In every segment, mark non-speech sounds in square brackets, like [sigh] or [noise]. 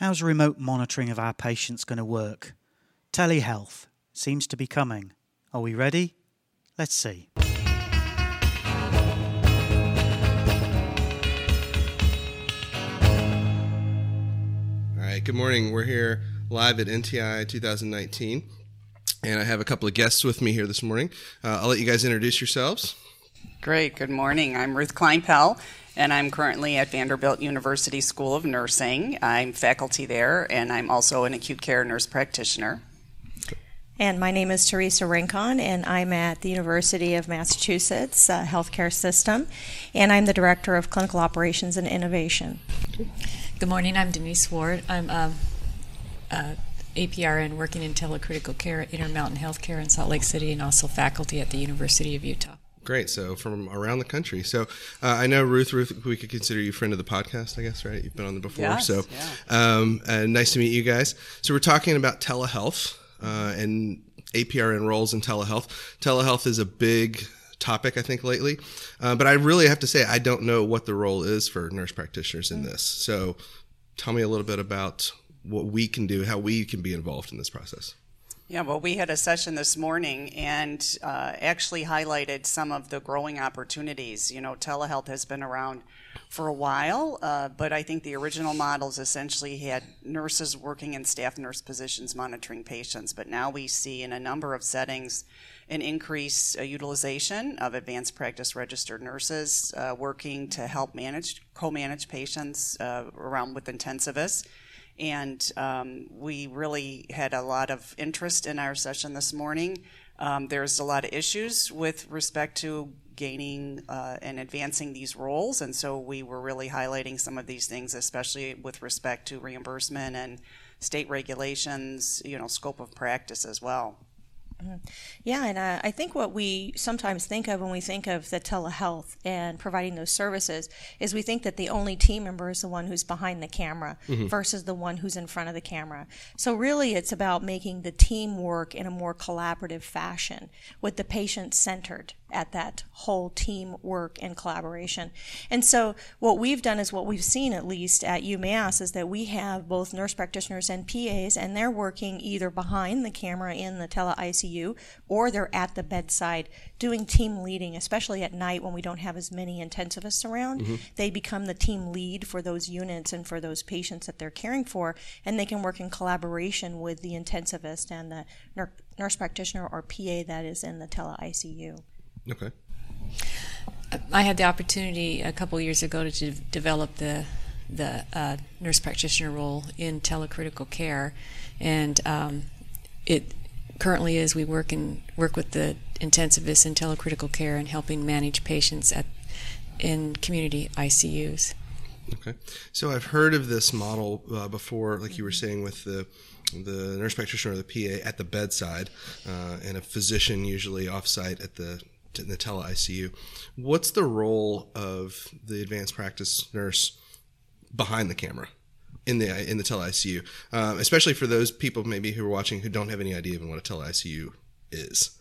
How's remote monitoring of our patients going to work? Telehealth seems to be coming. Are we ready? Let's see. All right, good morning. We're here live at NTI 2019, and I have a couple of guests with me here this morning. Uh, I'll let you guys introduce yourselves. Great. Good morning. I'm Ruth Kleinpell, and I'm currently at Vanderbilt University School of Nursing. I'm faculty there, and I'm also an acute care nurse practitioner. And my name is Teresa Rincon, and I'm at the University of Massachusetts uh, Healthcare System, and I'm the Director of Clinical Operations and Innovation. Good morning. I'm Denise Ward. I'm um, uh, APRN working in telecritical care at Intermountain Healthcare in Salt Lake City, and also faculty at the University of Utah. Great. So from around the country. So uh, I know Ruth. Ruth, we could consider you friend of the podcast, I guess, right? You've been on there before. Yes, so yeah. um, uh, nice to meet you guys. So we're talking about telehealth uh, and APRN roles in telehealth. Telehealth is a big topic, I think, lately. Uh, but I really have to say, I don't know what the role is for nurse practitioners in this. So tell me a little bit about what we can do, how we can be involved in this process. Yeah, well, we had a session this morning and uh, actually highlighted some of the growing opportunities. You know, telehealth has been around for a while, uh, but I think the original models essentially had nurses working in staff nurse positions monitoring patients. But now we see in a number of settings an increase uh, utilization of advanced practice registered nurses uh, working to help manage, co-manage patients uh, around with intensivists and um, we really had a lot of interest in our session this morning. Um, there's a lot of issues with respect to gaining uh, and advancing these roles, and so we were really highlighting some of these things, especially with respect to reimbursement and state regulations, you know, scope of practice as well. Yeah, and uh, I think what we sometimes think of when we think of the telehealth and providing those services is we think that the only team member is the one who's behind the camera versus the one who's in front of the camera. So really, it's about making the team work in a more collaborative fashion with the patient centered at that whole team work and collaboration. And so what we've done is what we've seen at least at UMass is that we have both nurse practitioners and PAs and they're working either behind the camera in the tele ICU or they're at the bedside doing team leading, especially at night when we don't have as many intensivists around. Mm-hmm. They become the team lead for those units and for those patients that they're caring for and they can work in collaboration with the intensivist and the nurse practitioner or PA that is in the tele ICU. Okay. I had the opportunity a couple years ago to de- develop the the uh, nurse practitioner role in telecritical care, and um, it currently is we work in work with the intensivists in telecritical care and helping manage patients at in community ICUs. Okay. So I've heard of this model uh, before, like you were saying, with the the nurse practitioner or the PA at the bedside, uh, and a physician usually offsite at the in the tele ICU. What's the role of the advanced practice nurse behind the camera? In the in the tele ICU, um, especially for those people maybe who are watching who don't have any idea even what a tele ICU is.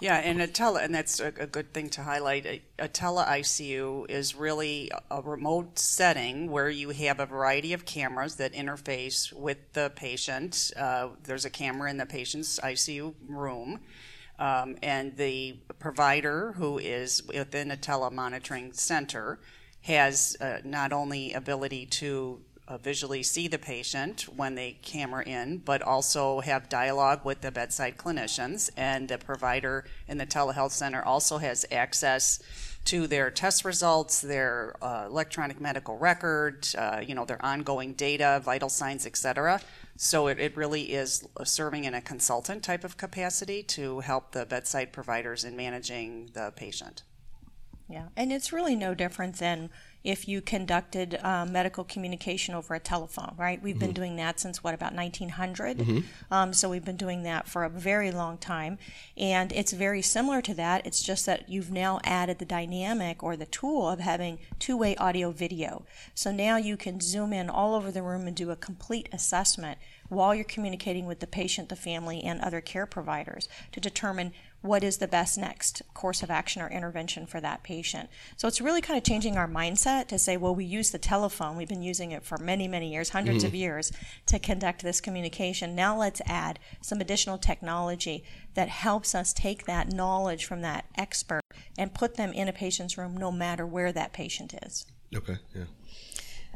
Yeah, and a tele, and that's a, a good thing to highlight. A, a tele ICU is really a remote setting where you have a variety of cameras that interface with the patient. Uh, there's a camera in the patient's ICU room, um, and the provider who is within a telemonitoring center has uh, not only ability to uh, visually see the patient when they camera in, but also have dialogue with the bedside clinicians. And the provider in the telehealth center also has access to their test results, their uh, electronic medical record, uh, you know, their ongoing data, vital signs, et cetera. So it, it really is serving in a consultant type of capacity to help the bedside providers in managing the patient. Yeah, and it's really no different than if you conducted uh, medical communication over a telephone, right? We've been doing that since what about 1900? Um, so we've been doing that for a very long time, and it's very similar to that. It's just that you've now added the dynamic or the tool of having two-way audio video. So now you can zoom in all over the room and do a complete assessment while you're communicating with the patient, the family, and other care providers to determine what is the best next course of action or intervention for that patient. So it's really kind of changing our mindset to say, well, we use the telephone. We've been using it for many, many years, 100s Mm-hmm. of years, to conduct this communication. Now let's add some additional technology that helps us take that knowledge from that expert and put them in a patient's room no matter where that patient is. Okay, yeah.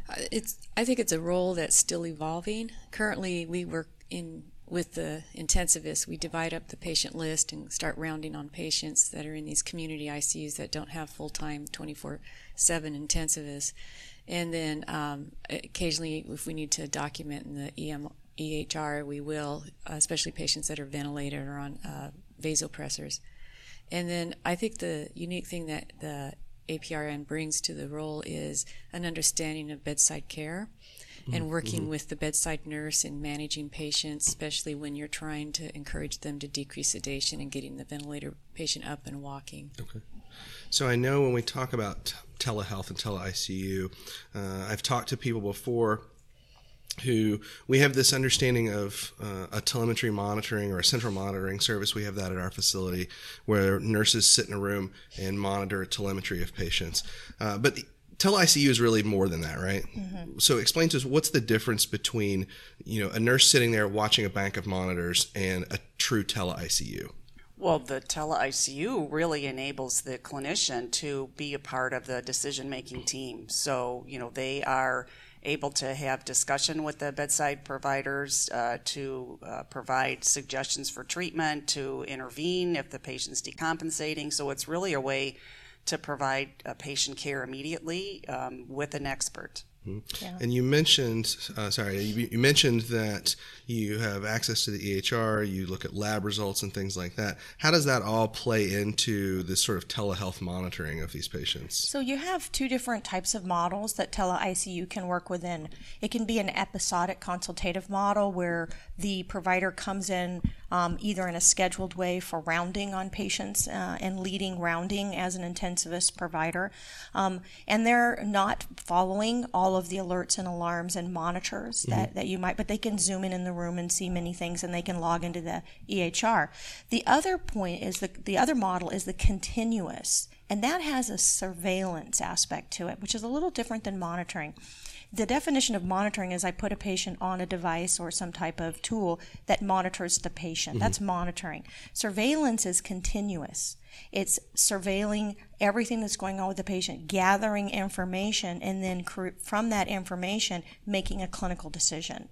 Uh, It's. I think it's a role that's still evolving. Currently, we work in with the intensivists. We divide up the patient list and start rounding on patients that are in these community ICUs that don't have full time, twenty four seven intensivists. And then um, occasionally, if we need to document in the EM, EHR, we will, especially patients that are ventilated or on uh, vasopressors. And then I think the unique thing that the APRN brings to the role is an understanding of bedside care and working with the bedside nurse and managing patients, especially when you're trying to encourage them to decrease sedation and getting the ventilator patient up and walking. Okay. So I know when we talk about t- telehealth and tele ICU, uh, I've talked to people before who we have this understanding of uh, a telemetry monitoring or a central monitoring service. We have that at our facility where nurses sit in a room and monitor telemetry of patients. Uh, but the, tele ICU is really more than that, right? So explain to us what's the difference between you know a nurse sitting there watching a bank of monitors and a true tele ICU. Well, the tele ICU really enables the clinician to be a part of the decision making team. So, you know, they are able to have discussion with the bedside providers uh, to uh, provide suggestions for treatment, to intervene if the patient's decompensating. So, it's really a way to provide uh, patient care immediately um, with an expert. And you mentioned, uh, sorry, you, you mentioned that you have access to the EHR, you look at lab results and things like that. How does that all play into this sort of telehealth monitoring of these patients? So you have two different types of models that tele-ICU can work within. It can be an episodic consultative model where the provider comes in um, either in a scheduled way for rounding on patients uh, and leading rounding as an intensivist provider. Um, and they're not following all of the alerts and alarms and monitors that, that you might, but they can zoom in in the room and see many things and they can log into the EHR. The other point is the, the other model is the continuous. And that has a surveillance aspect to it, which is a little different than monitoring. The definition of monitoring is I put a patient on a device or some type of tool that monitors the patient. That's mm-hmm. monitoring. Surveillance is continuous. It's surveilling everything that's going on with the patient, gathering information, and then cr- from that information, making a clinical decision.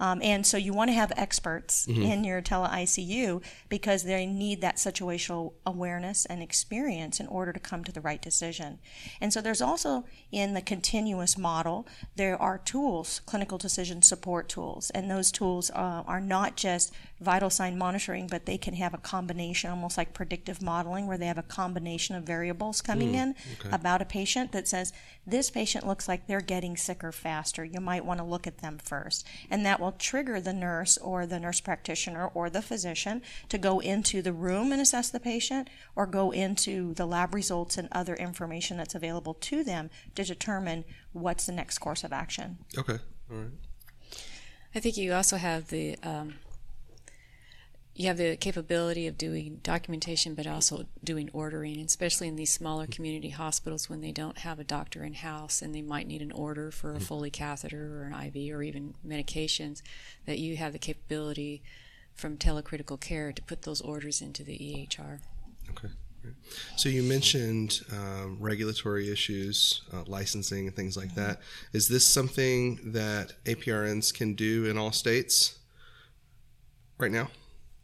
Um, and so you want to have experts in your tele ICU because they need that situational awareness and experience in order to come to the right decision. And so there's also in the continuous model, there are tools, clinical decision support tools. And those tools uh, are not just vital sign monitoring, but they can have a combination, almost like predictive modeling, where they have a combination of variables coming in about a patient that says, this patient looks like they're getting sicker faster. You might want to look at them first. And that will trigger the nurse or the nurse practitioner or the physician to go into the room and assess the patient or go into the lab results and other information that's available to them to determine what's the next course of action. Okay, all right. I think you also have the um, you have the capability of doing documentation, but also doing ordering, especially in these smaller community hospitals when they don't have a doctor in house and they might need an order for a Foley catheter or an IV or even medications. That you have the capability from telecritical care to put those orders into the EHR. Okay. So you mentioned um, regulatory issues, uh, licensing, and things like that. Is this something that APRNs can do in all states right now?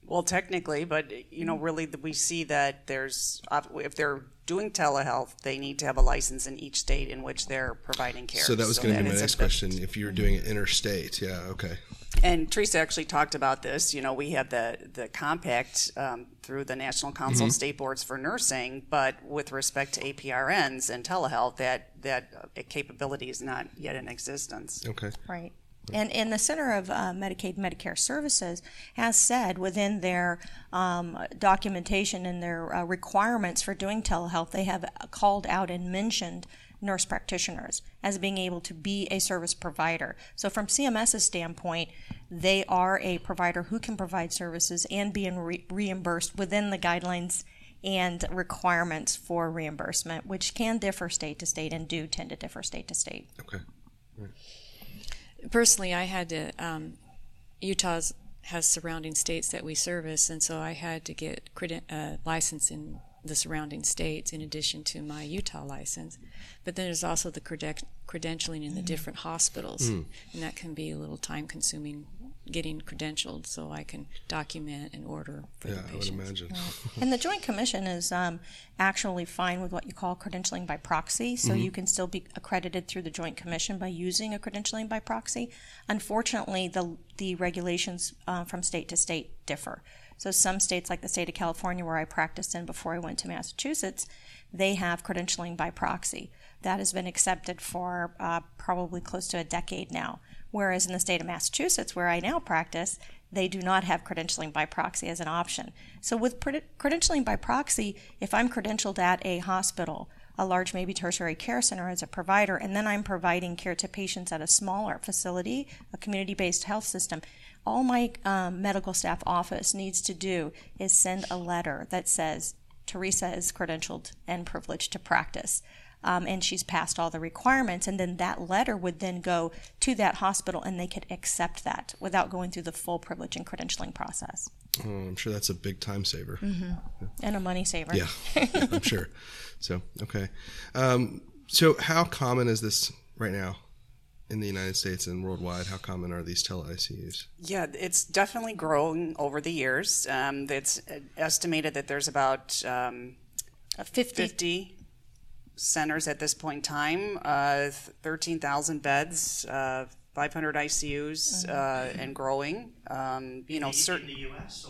Well, technically, but you know, really, we see that there's if they're doing telehealth, they need to have a license in each state in which they're providing care. So that was going to be my is a- next question. If you're doing it interstate, yeah, okay. And Teresa actually talked about this. You know, we have the the compact um, through the National Council of State Boards for Nursing, but with respect to APRNs and telehealth, that that uh, capability is not yet in existence. Okay. Right. And, and the Center of uh, Medicaid Medicare Services has said within their um, documentation and their uh, requirements for doing telehealth, they have called out and mentioned nurse practitioners as being able to be a service provider. So, from CMS's standpoint, they are a provider who can provide services and be re- reimbursed within the guidelines and requirements for reimbursement, which can differ state to state and do tend to differ state to state. Okay. Personally, I had to. Um, Utah's has surrounding states that we service, and so I had to get creden- uh, license in the surrounding states in addition to my Utah license. But then there's also the creden- credentialing in the different hospitals, and that can be a little time consuming getting credentialed so I can document and order for Yeah, the I would patients. imagine. [laughs] And the Joint Commission is um, actually fine with what you call credentialing by proxy, so you can still be accredited through the Joint Commission by using a credentialing by proxy. Unfortunately, the the regulations uh, from state to state differ. So some states, like the state of California, where I practiced in before I went to Massachusetts, they have credentialing by proxy. That has been accepted for uh, probably close to a decade now. Whereas in the state of Massachusetts, where I now practice, they do not have credentialing by proxy as an option. So, with cred- credentialing by proxy, if I'm credentialed at a hospital, a large maybe tertiary care center as a provider, and then I'm providing care to patients at a smaller facility, a community based health system, all my um, medical staff office needs to do is send a letter that says Teresa is credentialed and privileged to practice. Um, and she's passed all the requirements, and then that letter would then go to that hospital, and they could accept that without going through the full privilege and credentialing process. Oh, I'm sure that's a big time saver. And a money saver. Yeah, yeah, [laughs] I'm sure. So, okay. Um, so, how common is this right now in the United States and worldwide? How common are these tele ICUs? Yeah, it's definitely grown over the years. Um, it's estimated that there's about um, Uh, 50, 50 centers at this point in time, uh, 13,000 beds, uh, 500 ICUs, uh, and growing. Um, you know, certain in the U.S.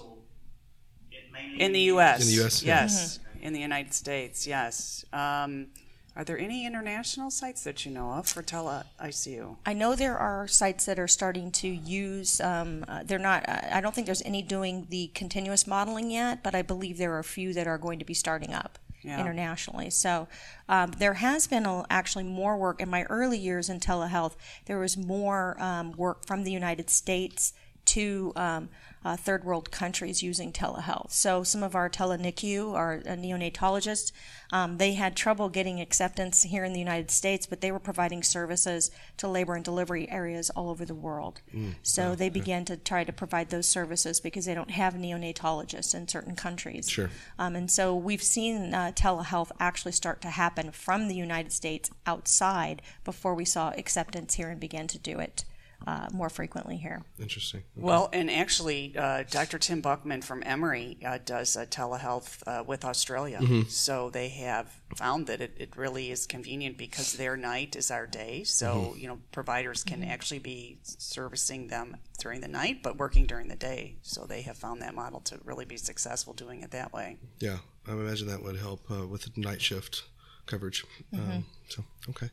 in the U.S. In the US, yeah. yes, in the United States, yes. Um, are there any international sites that you know of for tele ICU? I know there are sites that are starting to use. Um, uh, they're not. Uh, I don't think there's any doing the continuous modeling yet, but I believe there are a few that are going to be starting up Yeah. internationally. So um, there has been a, actually more work in my early years in telehealth. There was more um, work from the United States to um, uh, third world countries using telehealth. So some of our teleNICU, our uh, neonatologists, um, they had trouble getting acceptance here in the United States, but they were providing services to labor and delivery areas all over the world. so they began to try to provide those services because they don't have neonatologists in certain countries. Sure. Um, and so we've seen uh, telehealth actually start to happen from the United States outside before we saw acceptance here and began to do it uh, more frequently here. Interesting. Well, and actually, uh, Dr. Tim Buchman from Emory uh, does uh, telehealth uh, with Australia. So they have found that it, it really is convenient because their night is our day. So, you know, providers can actually be servicing them during the night, but working during the day. So they have found that model to really be successful doing it that way. Yeah, I imagine that would help uh, with the night shift coverage. Um, so, okay.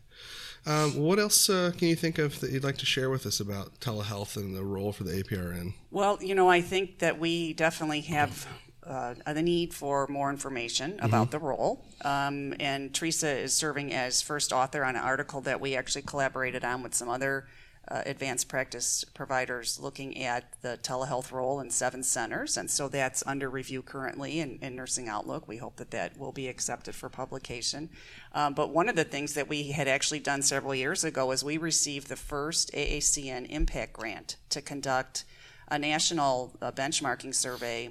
Um, what else uh, can you think of that you'd like to share with us about telehealth and the role for the APRN? Well, you know, I think that we definitely have uh, the need for more information about the role. Um, and Teresa is serving as first author on an article that we actually collaborated on with some other uh, advanced practice providers looking at the telehealth role in seven centers. And so that's under review currently in, in Nursing Outlook. We hope that that will be accepted for publication. Um, but one of the things that we had actually done several years ago is we received the first AACN impact grant to conduct a national uh, benchmarking survey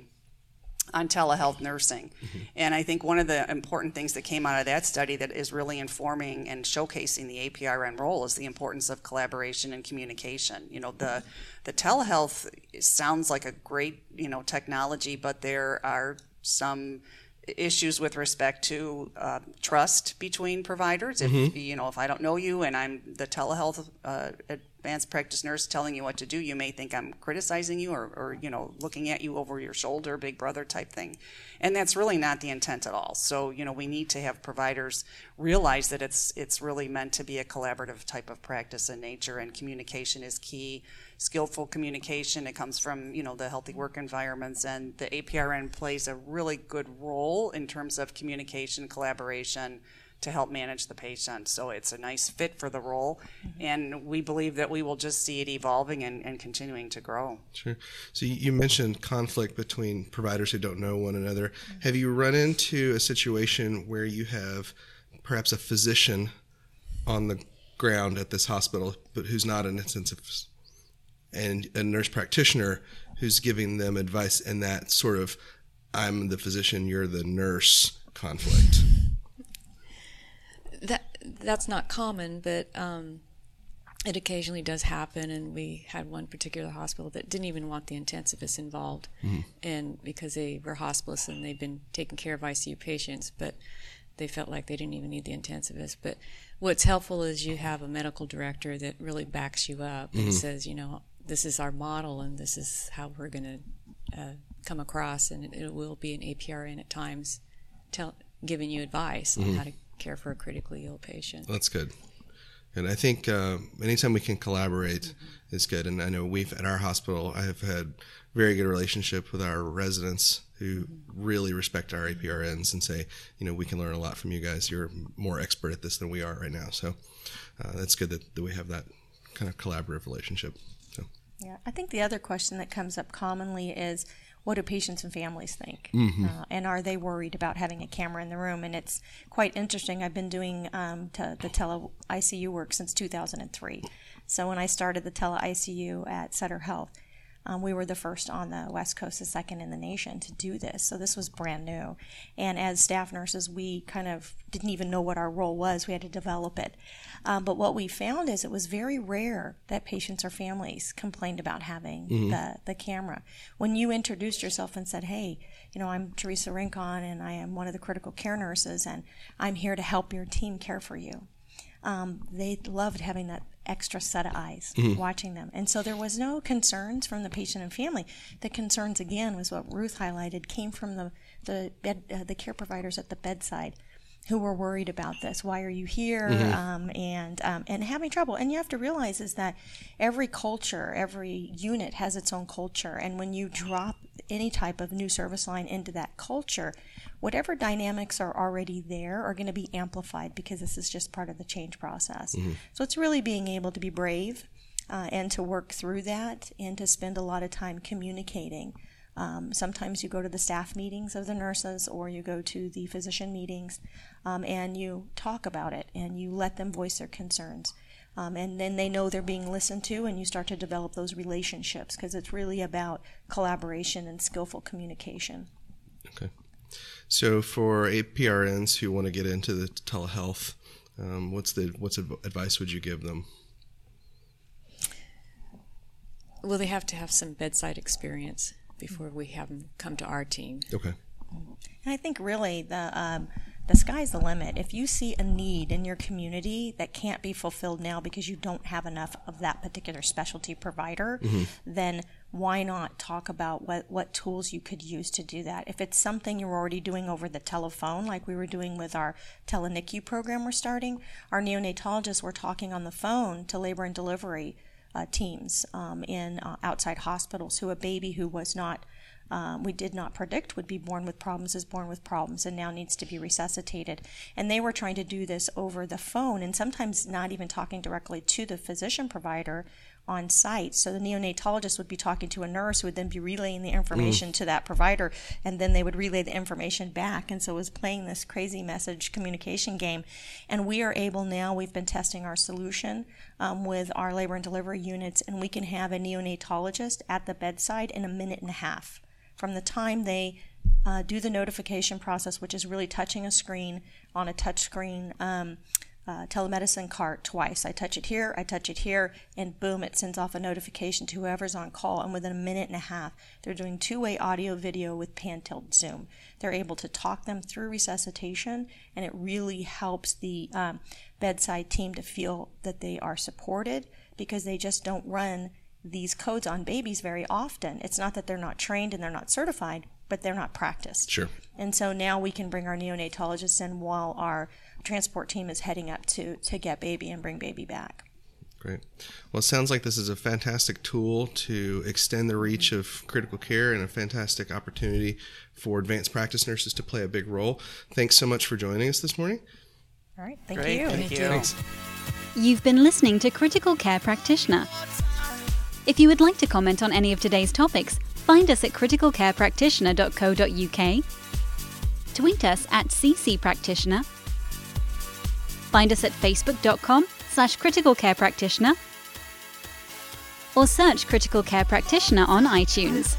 on telehealth nursing. And I think one of the important things that came out of that study that is really informing and showcasing the APRN role is the importance of collaboration and communication. You know, the the telehealth sounds like a great, you know, technology, but there are some issues with respect to uh, trust between providers. If you know, if I don't know you and I'm the telehealth uh, advanced practice nurse telling you what to do, you may think I'm criticizing you or, or you know looking at you over your shoulder, big brother type thing, and that's really not the intent at all. So you know, we need to have providers realize that it's it's really meant to be a collaborative type of practice in nature, and communication is key skillful communication. It comes from you know the healthy work environments, and the APRN plays a really good role in terms of communication, collaboration, to help manage the patient. So it's a nice fit for the role, mm-hmm. and we believe that we will just see it evolving and, and continuing to grow. Sure. So you- you mentioned conflict between providers who don't know one another. Mm-hmm. Have you run into a situation where you have perhaps a physician on the ground at this hospital, but who's not an intensivist, and a nurse practitioner who's giving them advice, and that sort of "I'm the physician, you're the nurse" conflict? That that's not common, but um, it occasionally does happen. And we had one particular hospital that didn't even want the intensivists involved, and because they were hospitalists and they've been taking care of ICU patients, but they felt like they didn't even need the intensivist. But what's helpful is you have a medical director that really backs you up and says, you know, this is our model and this is how we're going to uh, come across, and it, it will be an APRN at times, tell, giving you advice on how to care for a critically ill patient. That's good. And I think uh, anytime we can collaborate is good. And I know we've at our hospital, I have had very good relationship with our residents who really respect our APRNs and say, you know, we can learn a lot from you guys. You're more expert at this than we are right now. So uh, that's good that, that we have that kind of collaborative relationship. So Yeah, I think the other question that comes up commonly is what do patients and families think? Mm-hmm. Uh, and are they worried about having a camera in the room? And it's quite interesting. I've been doing um, te- the tele ICU work since 2003. So when I started the tele ICU at Sutter Health, um, we were the first on the West Coast, the second in the nation to do this. So this was brand new. And as staff nurses, we kind of didn't even know what our role was. We had to develop it. Um, but what we found is it was very rare that patients or families complained about having the, the camera. When you introduced yourself and said, hey, you know, I'm Teresa Rincon and I am one of the critical care nurses and I'm here to help your team care for you um, they loved having that extra set of eyes watching them. And so there was no concerns from the patient and family. The concerns, again, was what Ruth highlighted, came from the, the, bed, uh, the care providers at the bedside who were worried about this. Why are you here? Um, and, um, and having trouble. And you have to realize is that every culture, every unit has its own culture. And when you drop any type of new service line into that culture, whatever dynamics are already there are going to be amplified because this is just part of the change process. So it's really being able to be brave uh, and to work through that and to spend a lot of time communicating. Um, sometimes you go to the staff meetings of the nurses or you go to the physician meetings um, and you talk about it and you let them voice their concerns. Um, and then they know they're being listened to, and you start to develop those relationships because it's really about collaboration and skillful communication. Okay. So for APRNs who want to get into the telehealth, um, what's the what's adv- advice would you give them? Well, they have to have some bedside experience before we have them come to our team. Okay. And I think really the um, the sky's the limit. If you see a need in your community that can't be fulfilled now because you don't have enough of that particular specialty provider, then why not talk about what, what tools you could use to do that? If it's something you're already doing over the telephone, like we were doing with our teleNICU program we're starting, our neonatologists were talking on the phone to labor and delivery uh, teams um, in uh, outside hospitals who a baby who was not um, we did not predict would be born with problems is born with problems and now needs to be resuscitated. And they were trying to do this over the phone and sometimes not even talking directly to the physician provider on site. So the neonatologist would be talking to a nurse who would then be relaying the information to that provider and then they would relay the information back. And so it was playing this crazy message communication game. And we are able now, we've been testing our solution um, with our labor and delivery units, and we can have a neonatologist at the bedside in a minute and a half from the time they uh, do the notification process, which is really touching a screen on a touch screen um, uh, telemedicine cart twice. I touch it here, I touch it here, and boom, it sends off a notification to whoever's on call. And within a minute and a half, they're doing two way audio video with pan tilt zoom. They're able to talk them through resuscitation, and it really helps the um, bedside team to feel that they are supported because they just don't run these codes on babies very often. It's not that they're not trained and they're not certified, but they're not practiced. Sure. And so now we can bring our neonatologists in while our transport team is heading up to, to get baby and bring baby back. Great. Well, it sounds like this is a fantastic tool to extend the reach of critical care and a fantastic opportunity for advanced practice nurses to play a big role. Thanks so much for joining us this morning. All right. Thank Great, you. thank you. Thanks. You've been listening to Critical Care Practitioner. If you would like to comment on any of today's topics, find us at criticalcarepractitioner.co.uk, tweet us at ccpractitioner, find us at facebook.com slash criticalcarepractitioner, or search Critical Care Practitioner on iTunes.